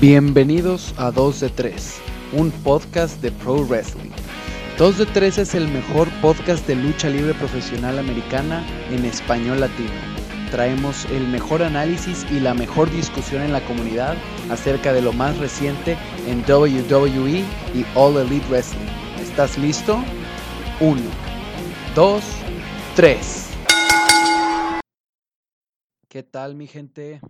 Bienvenidos a 2 de 3, un podcast de Pro Wrestling. 2 de 3 es el mejor podcast de lucha libre profesional americana en español latino. Traemos el mejor análisis y la mejor discusión en la comunidad acerca de lo más reciente en WWE y All Elite Wrestling. ¿Estás listo? 1, 2, 3. ¿Qué tal mi gente?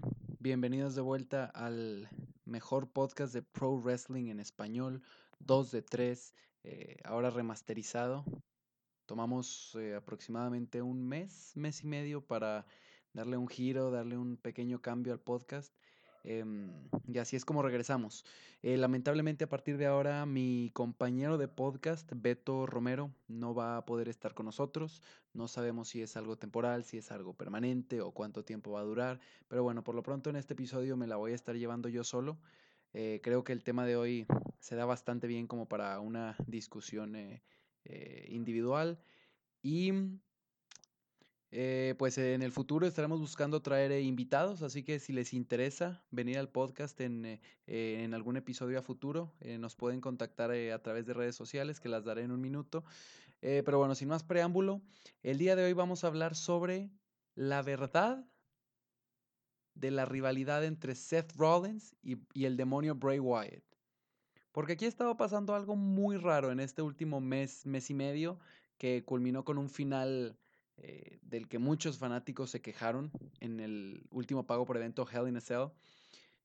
Bienvenidos de vuelta al mejor podcast de Pro Wrestling en español, 2 de 3, eh, ahora remasterizado. Tomamos eh, aproximadamente un mes, mes y medio para darle un giro, darle un pequeño cambio al podcast. Em, y así es como regresamos. Eh, lamentablemente a partir de ahora mi compañero de podcast, Beto Romero, no va a poder estar con nosotros. No sabemos si es algo temporal, si es algo permanente o cuánto tiempo va a durar. Pero bueno, por lo pronto en este episodio me la voy a estar llevando yo solo. Eh, creo que el tema de hoy se da bastante bien como para una discusión eh, individual. Y eh, pues en el futuro estaremos buscando traer eh, invitados, así que si les interesa venir al podcast en, eh, algún episodio a futuro, nos pueden contactar a través de redes sociales, que las daré en un minuto. pero bueno, sin más preámbulo, el día de hoy vamos a hablar sobre la verdad de la rivalidad entre Seth Rollins y, y el demonio Bray Wyatt. Porque aquí ha estado pasando algo muy raro en este último mes, mes y medio, que culminó con un final eh, del que muchos fanáticos se quejaron en el último pago por evento Hell in a Cell,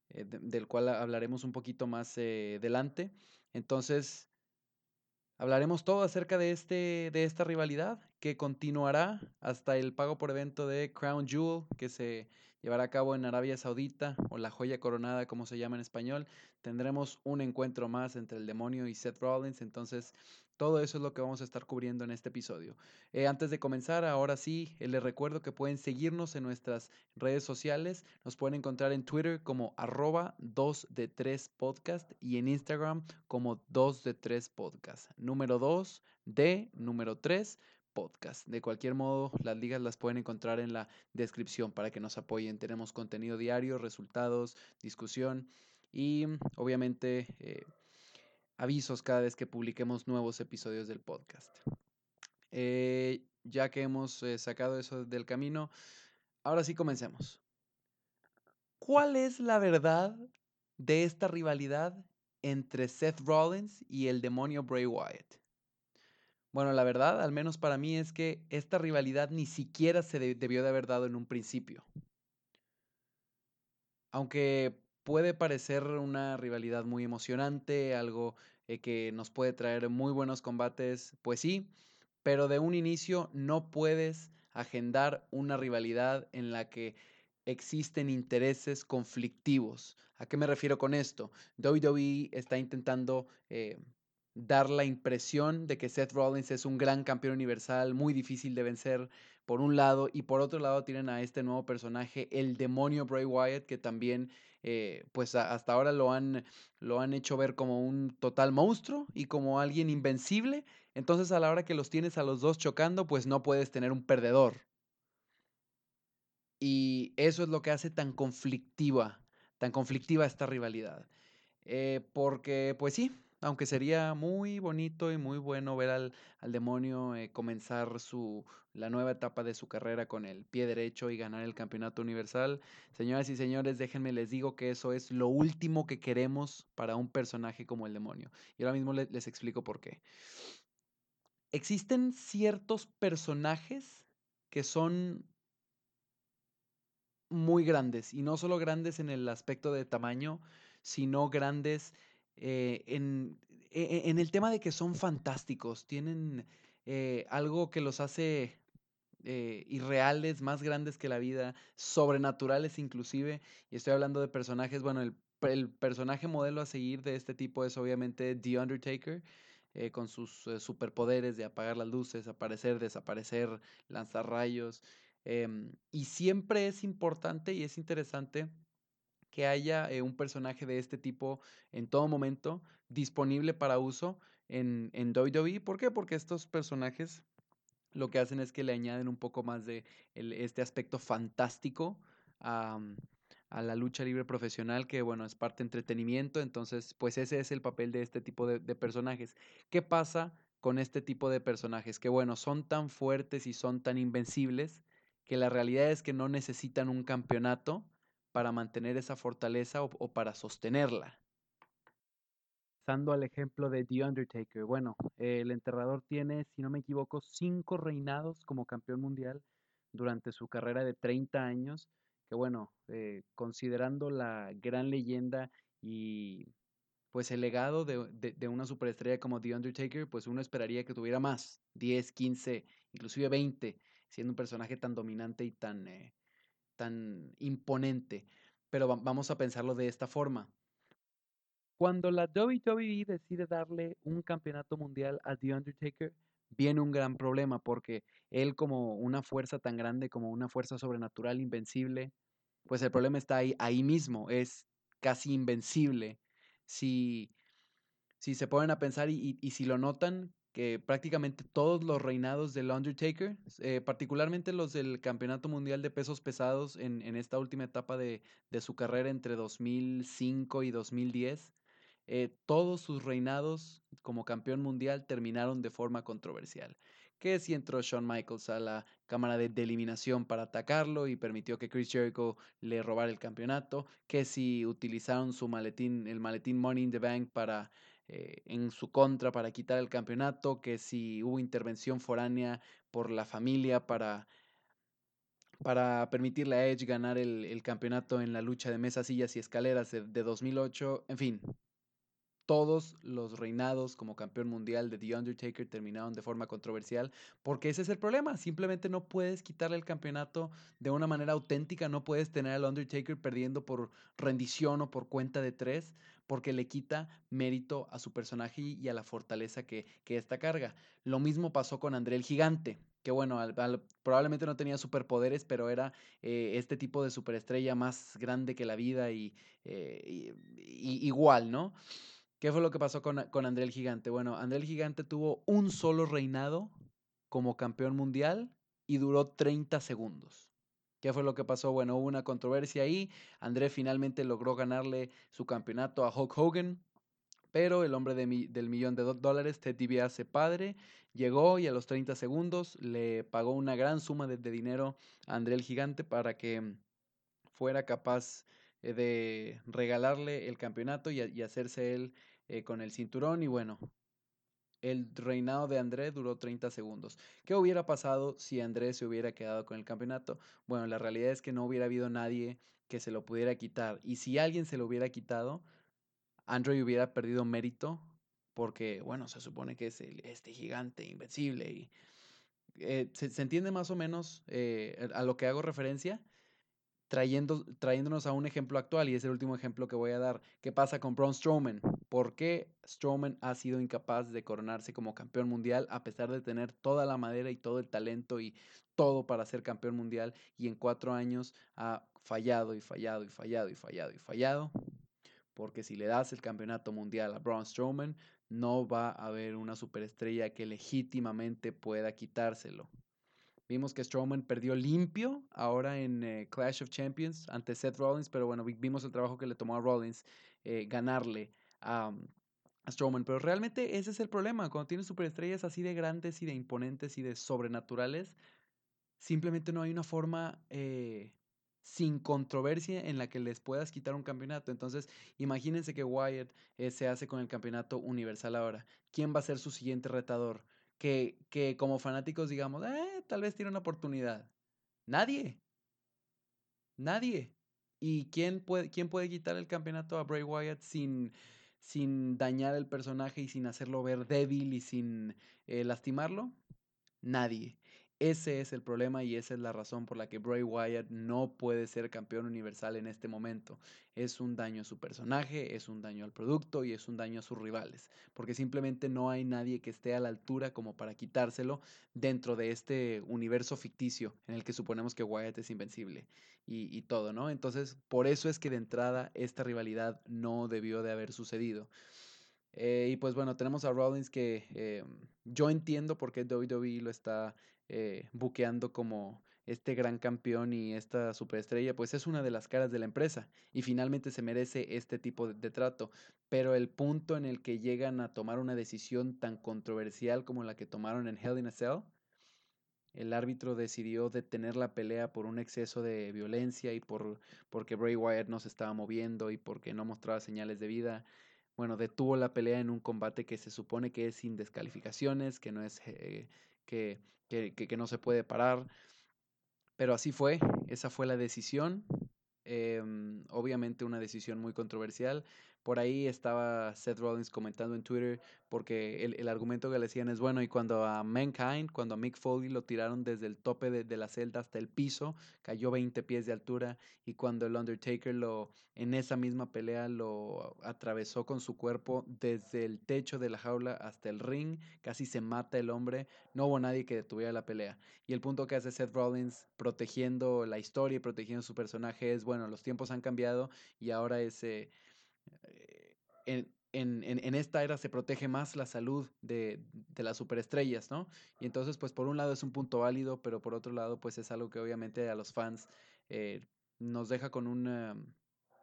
eh, del cual hablaremos un poquito más eh, adelante. Entonces, hablaremos todo acerca de, este, de esta rivalidad que continuará hasta el pago por evento de Crown Jewel, que se llevará a cabo en Arabia Saudita, o la joya coronada, como se llama en español. Tendremos un encuentro más entre el demonio y Seth Rollins, entonces todo eso es lo que vamos a estar cubriendo en este episodio. Eh, antes de comenzar, ahora sí, eh, les recuerdo que pueden seguirnos en nuestras redes sociales. Nos pueden encontrar en Twitter como arroba 2 de 3 podcast y en Instagram como 2 de 3 podcast. Número 2 de número 3 podcast. De cualquier modo, las ligas las pueden encontrar en la descripción para que nos apoyen. Tenemos contenido diario, resultados, discusión y obviamente... Eh, avisos cada vez que publiquemos nuevos episodios del podcast. Eh, ya que hemos eh, sacado eso del camino, ahora sí comencemos. ¿Cuál es la verdad de esta rivalidad entre Seth Rollins y el demonio Bray Wyatt? Bueno, la verdad, al menos para mí, es que esta rivalidad ni siquiera se debió de haber dado en un principio. Aunque puede parecer una rivalidad muy emocionante, algo eh, que nos puede traer muy buenos combates, pues sí, pero de un inicio no puedes agendar una rivalidad en la que existen intereses conflictivos. ¿A qué me refiero con esto? WWE está intentando eh, dar la impresión de que Seth Rollins es un gran campeón universal, muy difícil de vencer por un lado, y por otro lado tienen a este nuevo personaje, el demonio Bray Wyatt, que también eh, pues hasta ahora lo han, lo han hecho ver como un total monstruo y como alguien invencible. Entonces a la hora que los tienes a los dos chocando, pues no puedes tener un perdedor. Y eso es lo que hace tan conflictiva, tan conflictiva esta rivalidad. Eh, porque, pues sí, aunque sería muy bonito y muy bueno ver al, demonio eh, comenzar su, la nueva etapa de su carrera con el pie derecho y ganar el campeonato universal. Señoras y señores, déjenme les digo que eso es lo último que queremos para un personaje como el demonio. Y ahora mismo les explico por qué. Existen ciertos personajes que son muy grandes, y no solo grandes en el aspecto de tamaño, sino grandes eh, en, e, e, en, el tema de que son fantásticos, tienen eh, algo que los hace eh, irreales, más grandes que la vida, sobrenaturales inclusive, y estoy hablando de personajes, bueno, el, el personaje modelo a seguir de este tipo es obviamente The Undertaker, con sus superpoderes de apagar las luces, aparecer, desaparecer, lanzar rayos, em, y siempre es importante y es interesante que haya eh, un personaje de este tipo en todo momento disponible para uso en, en WWE. ¿Por qué? Porque estos personajes lo que hacen es que le añaden un poco más de este aspecto fantástico a, a la lucha libre profesional, que bueno, es parte de entretenimiento, entonces pues ese es el papel de este tipo de, de personajes. ¿Qué pasa con este tipo de personajes? Que bueno, son tan fuertes y son tan invencibles que la realidad es que no necesitan un campeonato para mantener esa fortaleza o, para sostenerla. Pasando al ejemplo de The Undertaker, bueno, el enterrador tiene, si no me equivoco, cinco reinados como campeón mundial durante su carrera de 30 años, que bueno, eh, considerando la gran leyenda y pues el legado de, una superestrella como The Undertaker, pues uno esperaría que tuviera más, 10, 15, inclusive 20, siendo un personaje tan dominante y tan, eh, tan imponente. Pero vamos a pensarlo de esta forma. Cuando la WWE decide darle un campeonato mundial a The Undertaker, viene un gran problema porque él como una fuerza tan grande, como una fuerza sobrenatural invencible, pues el problema está ahí, ahí mismo, es casi invencible. Si, si se ponen a pensar y, y, y si lo notan, que prácticamente todos los reinados del Undertaker, eh, particularmente los del Campeonato Mundial de Pesos Pesados en, en esta última etapa de, de, su carrera entre 2005 y 2010, eh, todos sus reinados como campeón mundial terminaron de forma controversial. Que si entró Shawn Michaels a la cámara de, de, eliminación para atacarlo y permitió que Chris Jericho le robara el campeonato, que si utilizaron su maletín, el maletín Money in the Bank para eh, en su contra para quitar el campeonato, que si hubo intervención foránea por la familia para para permitirle a Edge ganar el, el, campeonato en la lucha de mesas, sillas y escaleras de, de 2008. En fin, todos los reinados como campeón mundial de The Undertaker terminaron de forma controversial, porque ese es el problema, simplemente no puedes quitarle el campeonato de una manera auténtica, no puedes tener al Undertaker perdiendo por rendición o por cuenta de tres, porque le quita mérito a su personaje y a la fortaleza que, que esta carga. Lo mismo pasó con André el Gigante, que bueno, al, probablemente no tenía superpoderes, pero era eh, este tipo de superestrella más grande que la vida y, eh, y, y igual, ¿no? ¿Qué fue lo que pasó con, con André el Gigante? Bueno, André el Gigante tuvo un solo reinado como campeón mundial y duró 30 segundos. ¿Qué fue lo que pasó? Bueno, hubo una controversia ahí. André finalmente logró ganarle su campeonato a Hulk Hogan, pero el hombre del millón de dólares, Ted DiBiase padre, llegó y a los 30 segundos le pagó una gran suma de, dinero a André el Gigante para que fuera capaz eh, de regalarle el campeonato y, y hacerse él eh, con el cinturón. Y bueno, el reinado de André duró 30 segundos. ¿Qué hubiera pasado si André se hubiera quedado con el campeonato? Bueno, la realidad es que no hubiera habido nadie que se lo pudiera quitar. Y si alguien se lo hubiera quitado, André hubiera perdido mérito porque, bueno, se supone que es este gigante invencible y eh, ¿se, ¿se, entiende más o menos eh, a lo que hago referencia trayendo, trayéndonos a un ejemplo actual y es el último ejemplo que voy a dar. ¿Qué pasa con Braun Strowman? ¿Por qué Strowman ha sido incapaz de coronarse como campeón mundial a pesar de tener toda la madera y todo el talento y todo para ser campeón mundial y en cuatro años ha fallado y fallado y fallado y fallado y fallado? Porque si le das el campeonato mundial a Braun Strowman, no va a haber una superestrella que legítimamente pueda quitárselo. Vimos que Strowman perdió limpio ahora en eh, Clash of Champions ante Seth Rollins, pero bueno, vimos el trabajo que le tomó a Rollins eh, ganarle a, a, Strowman. Pero realmente ese es el problema, cuando tienes superestrellas así de grandes y de imponentes y de sobrenaturales, simplemente no hay una forma eh, sin controversia en la que les puedas quitar un campeonato. Entonces, imagínense que Wyatt eh, se hace con el campeonato universal ahora. ¿Quién va a ser su siguiente retador? Que, que como fanáticos digamos, eh, tal vez tiene una oportunidad. Nadie. Nadie. ¿Y quién puede, quién puede quitar el campeonato a Bray Wyatt sin, sin dañar el personaje y sin hacerlo ver débil y sin eh, lastimarlo? Nadie. Ese es el problema y esa es la razón por la que Bray Wyatt no puede ser campeón universal en este momento. Es un daño a su personaje, es un daño al producto y es un daño a sus rivales, porque simplemente no hay nadie que esté a la altura como para quitárselo dentro de este universo ficticio en el que suponemos que Wyatt es invencible y, todo, ¿no? Entonces, por eso es que de entrada esta rivalidad no debió de haber sucedido. Eh, y pues bueno, tenemos a Rollins que eh, yo entiendo por qué WWE lo está eh, buqueando como este gran campeón y esta superestrella, pues es una de las caras de la empresa y finalmente se merece este tipo de, trato. Pero el punto en el que llegan a tomar una decisión tan controversial como la que tomaron en Hell in a Cell, el árbitro decidió detener la pelea por un exceso de violencia y por porque Bray Wyatt no se estaba moviendo y porque no mostraba señales de vida. Bueno, detuvo la pelea en un combate que se supone que es sin descalificaciones, que no es eh, que, que, que, no se puede parar. Pero así fue, esa fue la decisión. Em, obviamente una decisión muy controversial. Por ahí estaba Seth Rollins comentando en Twitter porque el, argumento que le decían es bueno y cuando a Mankind, cuando a Mick Foley lo tiraron desde el tope de, la celda hasta el piso, cayó 20 pies de altura y cuando el Undertaker lo en esa misma pelea lo atravesó con su cuerpo desde el techo de la jaula hasta el ring, casi se mata el hombre, no hubo nadie que detuviera la pelea. Y el punto que hace Seth Rollins protegiendo la historia y protegiendo su personaje es bueno, los tiempos han cambiado y ahora ese en, en, en, esta era se protege más la salud de, de, las superestrellas, ¿no? Y entonces, pues por un lado es un punto válido, pero por otro lado, pues es algo que obviamente a los fans eh, nos deja con un,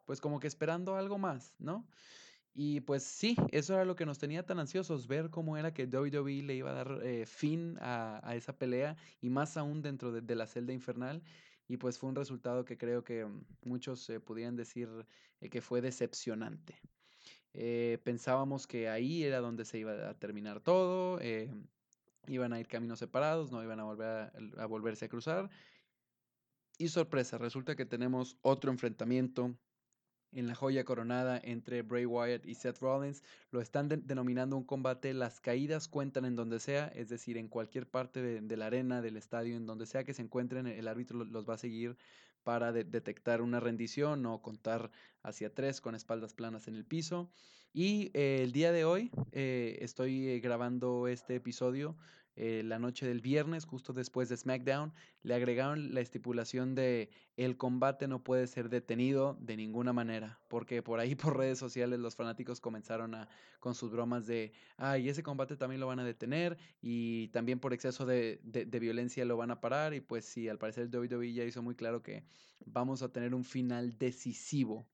pues como que esperando algo más, ¿no? Y pues sí, eso era lo que nos tenía tan ansiosos, ver cómo era que WWE le iba a dar eh, fin a, a, esa pelea y más aún dentro de, de, la celda infernal. Y pues fue un resultado que creo que muchos eh, podían decir que fue decepcionante. Eh, pensábamos que ahí era donde se iba a terminar todo, eh, iban a ir caminos separados, no iban a, volver a, volverse a cruzar. Y sorpresa, resulta que tenemos otro enfrentamiento en la joya coronada entre Bray Wyatt y Seth Rollins. Lo están denominando un combate, las caídas cuentan en donde sea, es decir, en cualquier parte de, la arena, del estadio, en donde sea que se encuentren, el árbitro los va a seguir para detectar una rendición o contar hacia tres con espaldas planas en el piso. Y eh, el día de hoy eh, estoy eh, grabando este episodio la noche del viernes, justo después de SmackDown, le agregaron la estipulación de el combate no puede ser detenido de ninguna manera, porque por ahí por redes sociales los fanáticos comenzaron a con sus bromas de, ay, ese combate también lo van a detener y también por exceso de, de, violencia lo van a parar y pues sí, al parecer WWE ya hizo muy claro que vamos a tener un final decisivo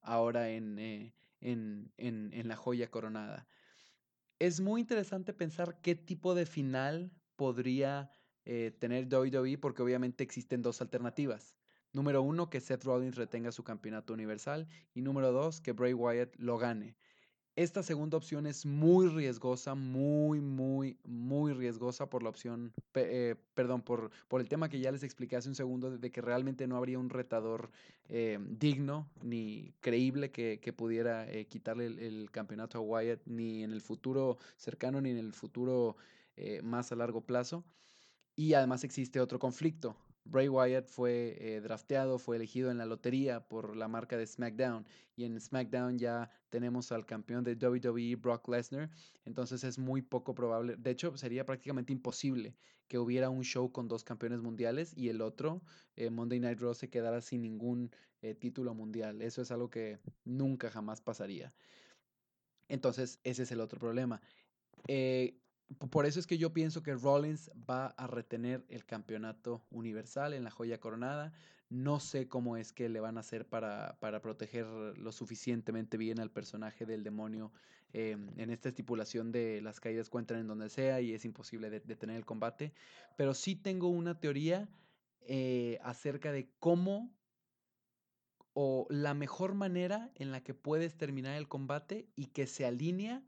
ahora en, eh, en, en, en la joya coronada. Es muy interesante pensar qué tipo de final podría eh, tener WWE porque obviamente existen dos alternativas. Número uno, que Seth Rollins retenga su campeonato universal y número dos, que Bray Wyatt lo gane. Esta segunda opción es muy riesgosa, muy, muy, muy riesgosa por la opción, eh, perdón, por, el tema que ya les expliqué hace un segundo, de que realmente no habría un retador eh, digno ni creíble que, pudiera eh, quitarle el, campeonato a Wyatt ni en el futuro cercano ni en el futuro más a largo plazo. Y además existe otro conflicto. Bray Wyatt fue eh, drafteado, fue elegido en la lotería por la marca de SmackDown. Y en SmackDown ya tenemos al campeón de WWE, Brock Lesnar. Entonces es muy poco probable. De hecho, sería prácticamente imposible que hubiera un show con dos campeones mundiales y el otro, eh, Monday Night Raw, se quedara sin ningún eh, título mundial. Eso es algo que nunca jamás pasaría. Entonces, ese es el otro problema. Por eso es que yo pienso que Rollins va a retener el campeonato universal en la joya coronada. No sé cómo es que le van a hacer para, para proteger lo suficientemente bien al personaje del demonio eh, en esta estipulación de las caídas cuentan en donde sea y es imposible detener el combate. Pero sí tengo una teoría eh, acerca de cómo o la mejor manera en la que puedes terminar el combate y que se alinea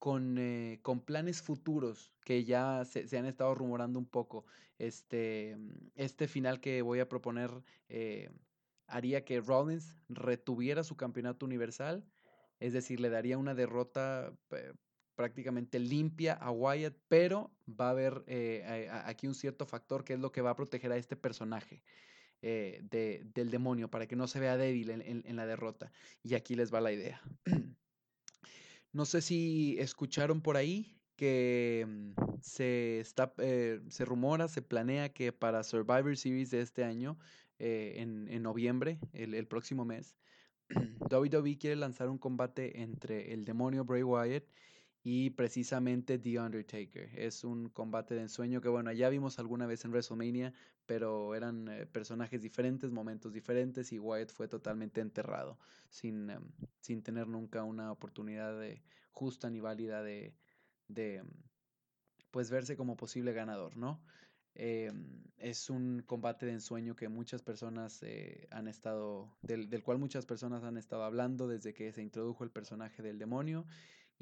con, eh, con planes futuros que ya se, se, han estado rumorando un poco. Este, este final que voy a proponer eh, haría que Rollins retuviera su campeonato universal, es decir, le daría una derrota eh, prácticamente limpia a Wyatt, pero va a haber aquí un cierto factor que es lo que va a proteger a este personaje. de, del demonio para que no se vea débil en la derrota. Y aquí les va la idea. No sé si escucharon por ahí que mm, se, está, eh, se rumora, se planea que para Survivor Series de este año, eh, en, en, noviembre, el, el, próximo mes, WWE quiere lanzar un combate entre el demonio Bray Wyatt y precisamente The Undertaker. Es un combate de ensueño que, bueno, ya vimos alguna vez en WrestleMania, pero eran eh, personajes diferentes, momentos diferentes y Wyatt fue totalmente enterrado sin, em, sin tener nunca una oportunidad de, justa ni válida de, de em, pues verse como posible ganador, ¿no? Em, es un combate de ensueño que muchas personas eh, han estado, del, del, cual muchas personas han estado hablando desde que se introdujo el personaje del demonio.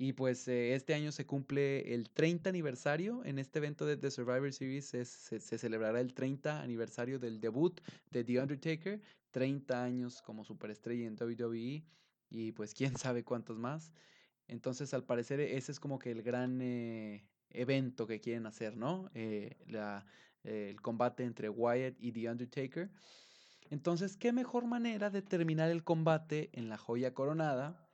Y pues eh, este año se cumple el 30 aniversario. En este evento de The Survivor Series se, celebrará el 30 aniversario del debut de The Undertaker. 30 años como superestrella en WWE y pues quién sabe cuántos más. Entonces al parecer ese es como que el gran eh, evento que quieren hacer, ¿no? Eh, la, el combate entre Wyatt y The Undertaker. Entonces, ¿qué mejor manera de terminar el combate en la joya coronada?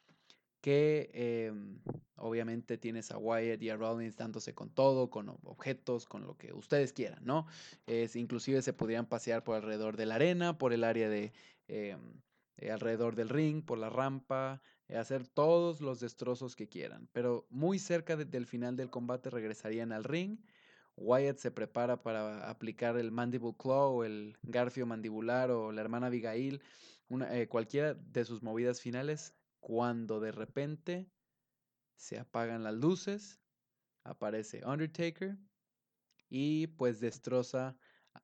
Que em, obviamente tienes a Wyatt y a Rollins dándose con todo, con objetos, con lo que ustedes quieran, ¿no? Es, inclusive se podrían pasear por alrededor de la arena, por el área de em, eh, alrededor del ring, por la rampa, eh, hacer todos los destrozos que quieran. Pero muy cerca del final del combate regresarían al ring. Wyatt se prepara para aplicar el Mandible Claw o el Garfio Mandibular o la hermana Abigail, una, eh, cualquiera de sus movidas finales, cuando de repente se apagan las luces, aparece Undertaker y pues destroza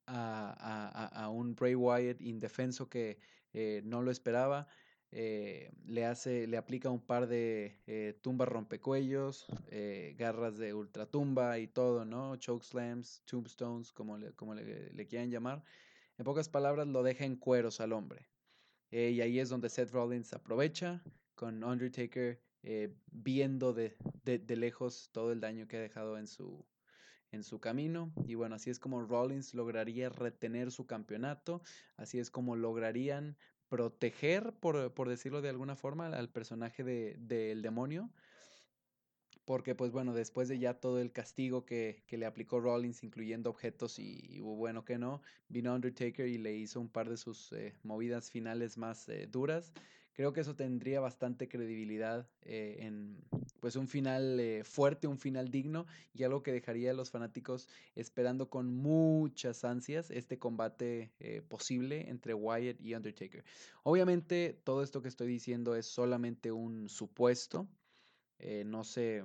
a, un Bray Wyatt indefenso que eh, no lo esperaba. Eh, le hace, le aplica un par de eh, tumbas rompecuellos, garras de ultratumba y todo, ¿no? Chokeslams, tombstones, como le, como le, quieran llamar. En pocas palabras, lo deja en cueros al hombre. y ahí es donde Seth Rollins aprovecha con Undertaker viendo de, de, lejos todo el daño que ha dejado en su, en su camino. Y bueno, así es como Rollins lograría retener su campeonato, así es como lograrían proteger, por, por decirlo de alguna forma, al personaje del de, demonio. Porque pues bueno, después de ya todo el castigo que, que le aplicó Rollins, incluyendo objetos y, bueno que no, vino Undertaker y le hizo un par de sus eh, movidas finales más eh, duras. Creo que eso tendría bastante credibilidad eh, en pues un final eh, fuerte, un final digno y algo que dejaría a los fanáticos esperando con muchas ansias este combate eh, posible entre Wyatt y Undertaker. Obviamente todo esto que estoy diciendo es solamente un supuesto. no sé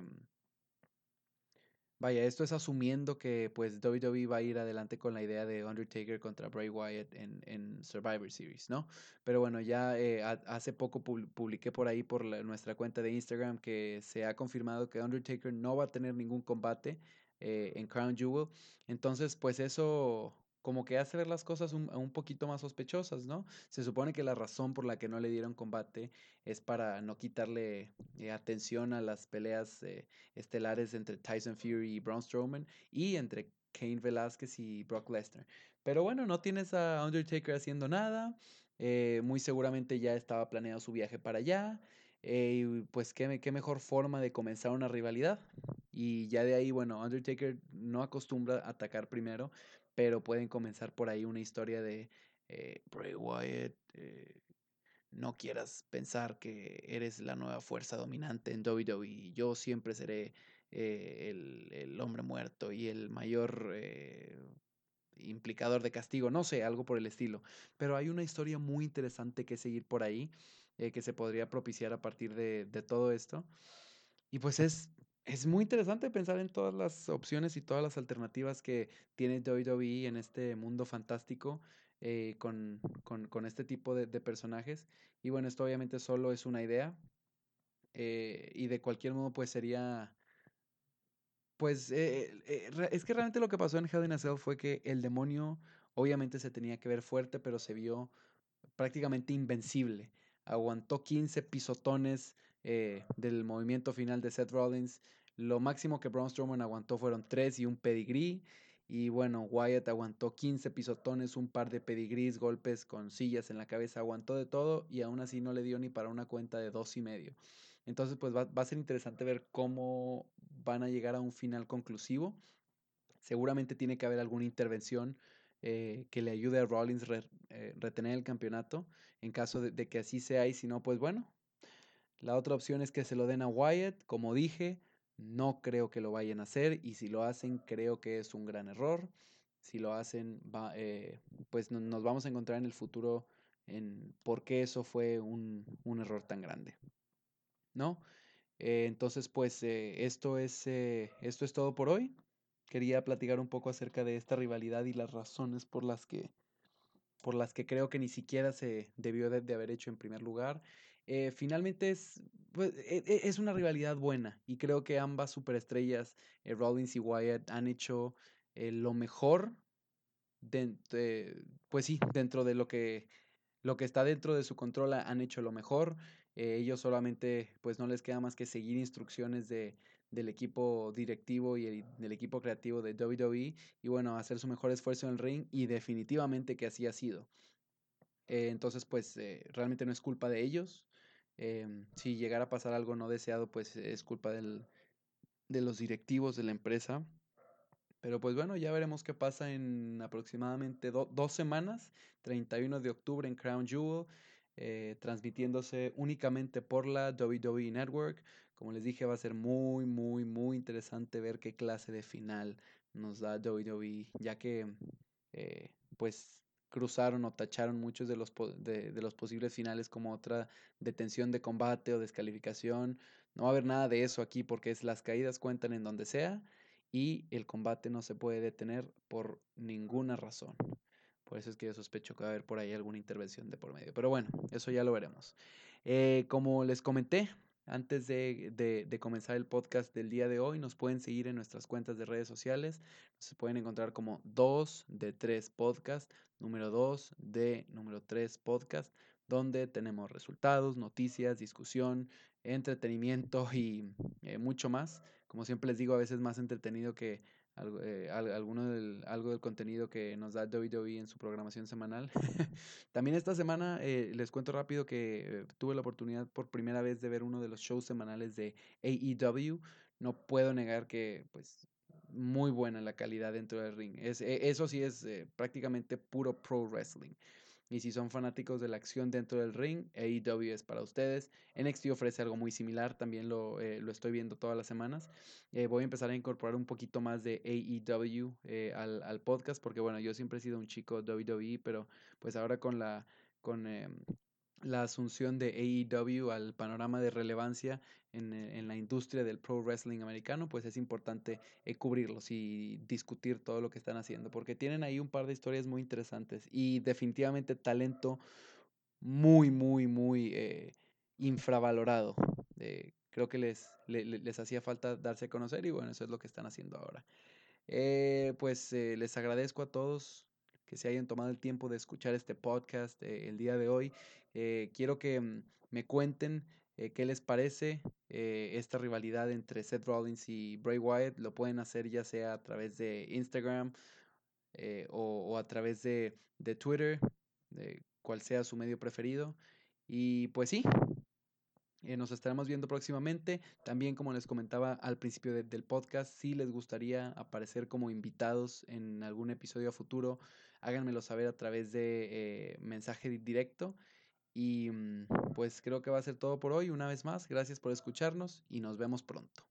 Vaya, esto es asumiendo que pues WWE va a ir adelante con la idea de Undertaker contra Bray Wyatt en, en Survivor Series, ¿no? Pero bueno, ya eh, hace poco publiqué por ahí por nuestra cuenta de Instagram que se ha confirmado que Undertaker no va a tener ningún combate eh, en Crown Jewel. Entonces, pues eso como que hace ver las cosas un, poquito más sospechosas, ¿no? Se supone que la razón por la que no le dieron combate es para no quitarle eh, atención a las peleas eh, estelares entre Tyson Fury y Braun Strowman y entre Kane Velasquez y Brock Lesnar. Pero bueno, no tienes a Undertaker haciendo nada. Eh, muy seguramente ya estaba planeado su viaje para allá. y pues qué, qué mejor forma de comenzar una rivalidad. Y ya de ahí, bueno, Undertaker no acostumbra a atacar primero, pero pueden comenzar por ahí una historia de eh, Bray Wyatt, eh, no quieras pensar que eres la nueva fuerza dominante en WWE, yo siempre seré eh, el, el, hombre muerto y el mayor eh, implicador de castigo, no sé, algo por el estilo, pero hay una historia muy interesante que seguir por ahí, que se podría propiciar a partir de, de todo esto. Y pues es es muy interesante pensar en todas las opciones y todas las alternativas que tiene WWE en este mundo fantástico eh, con, con, este tipo de, de, personajes. Y bueno, esto obviamente solo es una idea. Eh, y de cualquier modo, pues sería. Pues eh, es que realmente lo que pasó en Hell in a Cell fue que el demonio obviamente se tenía que ver fuerte, pero se vio prácticamente invencible. Aguantó 15 pisotones eh, del movimiento final de Seth Rollins. Lo máximo que Braun Strowman aguantó fueron 3 y un pedigree. Y bueno, Wyatt aguantó 15 pisotones, un par de pedigrees, golpes con sillas en la cabeza, aguantó de todo y aún así no le dio ni para una cuenta de dos y medio. Entonces, pues va, a ser interesante ver cómo van a llegar a un final conclusivo. Seguramente tiene que haber alguna intervención eh, que le ayude a Rollins eh, retener el campeonato en caso de, de, que así sea y si no, pues bueno, la otra opción es que se lo den a Wyatt, como dije, no creo que lo vayan a hacer y si lo hacen creo que es un gran error. si lo hacen, va, eh, pues nos vamos a encontrar en el futuro en por qué eso fue un, un error tan grande. ¿No? Eh, entonces, pues esto, es, esto es todo por hoy. Quería platicar un poco acerca de esta rivalidad y las razones por las que, por las que creo que ni siquiera se debió de, haber hecho en primer lugar. Finalmente es, pues, e, e, es una rivalidad buena y creo que ambas superestrellas, Rollins y Wyatt, han hecho lo mejor, pues sí, dentro de lo que, lo que está dentro de su control han hecho lo mejor. Eh, ellos solamente pues no les queda más que seguir instrucciones de, del equipo directivo y del equipo creativo de WWE y bueno, hacer su mejor esfuerzo en el ring y definitivamente que así ha sido. Eh, entonces pues eh, realmente no es culpa de ellos. Em, si llegara a pasar algo no deseado pues es culpa del, de los directivos de la empresa. Pero pues bueno, ya veremos qué pasa en aproximadamente dos semanas, 31 de octubre en Crown Jewel. Eh, transmitiéndose únicamente por la WWE Network. Como les dije, va a ser muy, muy, muy interesante ver qué clase de final nos da WWE, ya que eh, pues cruzaron o tacharon muchos de los, de, los posibles finales como otra detención de combate o descalificación. No va a haber nada de eso aquí porque es las caídas cuentan en donde sea y el combate no se puede detener por ninguna razón. Por eso es que yo sospecho que va a haber por ahí alguna intervención de por medio. Pero bueno, eso ya lo veremos. Eh, como les comenté, antes de, comenzar el podcast del día de hoy, nos pueden seguir en nuestras cuentas de redes sociales. Se pueden encontrar como 2 de 3 podcast, número 2 de número 3 podcast, donde tenemos resultados, noticias, discusión, entretenimiento y eh, mucho más. Como siempre les digo, a veces más entretenido que algo, eh, alguno del, algo del contenido que nos da WWE en su programación semanal. También esta semana eh, les cuento rápido que eh, tuve la oportunidad por primera vez de ver uno de los shows semanales de AEW. No puedo negar que pues muy buena la calidad dentro del ring. Es, e, eso sí es prácticamente puro pro wrestling. Y si son fanáticos de la acción dentro del ring, AEW es para ustedes. NXT ofrece algo muy similar, también lo, eh, lo estoy viendo todas las semanas. Eh, voy a empezar a incorporar un poquito más de AEW eh, al, al, podcast, porque bueno, yo siempre he sido un chico WWE, pero pues ahora con la con em, la asunción de AEW al panorama de relevancia en, eh, en, la industria del pro wrestling americano, pues es importante eh, cubrirlos y discutir todo lo que están haciendo, porque tienen ahí un par de historias muy interesantes y definitivamente talento muy, muy, muy eh, infravalorado. creo que les, les, les hacía falta darse a conocer y bueno, eso es lo que están haciendo ahora. pues les agradezco a todos que se hayan tomado el tiempo de escuchar este podcast el día de hoy. Eh, quiero que mm, me cuenten eh, qué les parece eh, esta rivalidad entre Seth Rollins y Bray Wyatt. Lo pueden hacer ya sea a través de Instagram o, a través de, de Twitter, de cual sea su medio preferido. Y pues sí, nos estaremos viendo próximamente. También, como les comentaba al principio del podcast, si les gustaría aparecer como invitados en algún episodio futuro, háganmelo saber a través de mensaje directo. Y mm, pues creo que va a ser todo por hoy. Una vez más, gracias por escucharnos y nos vemos pronto.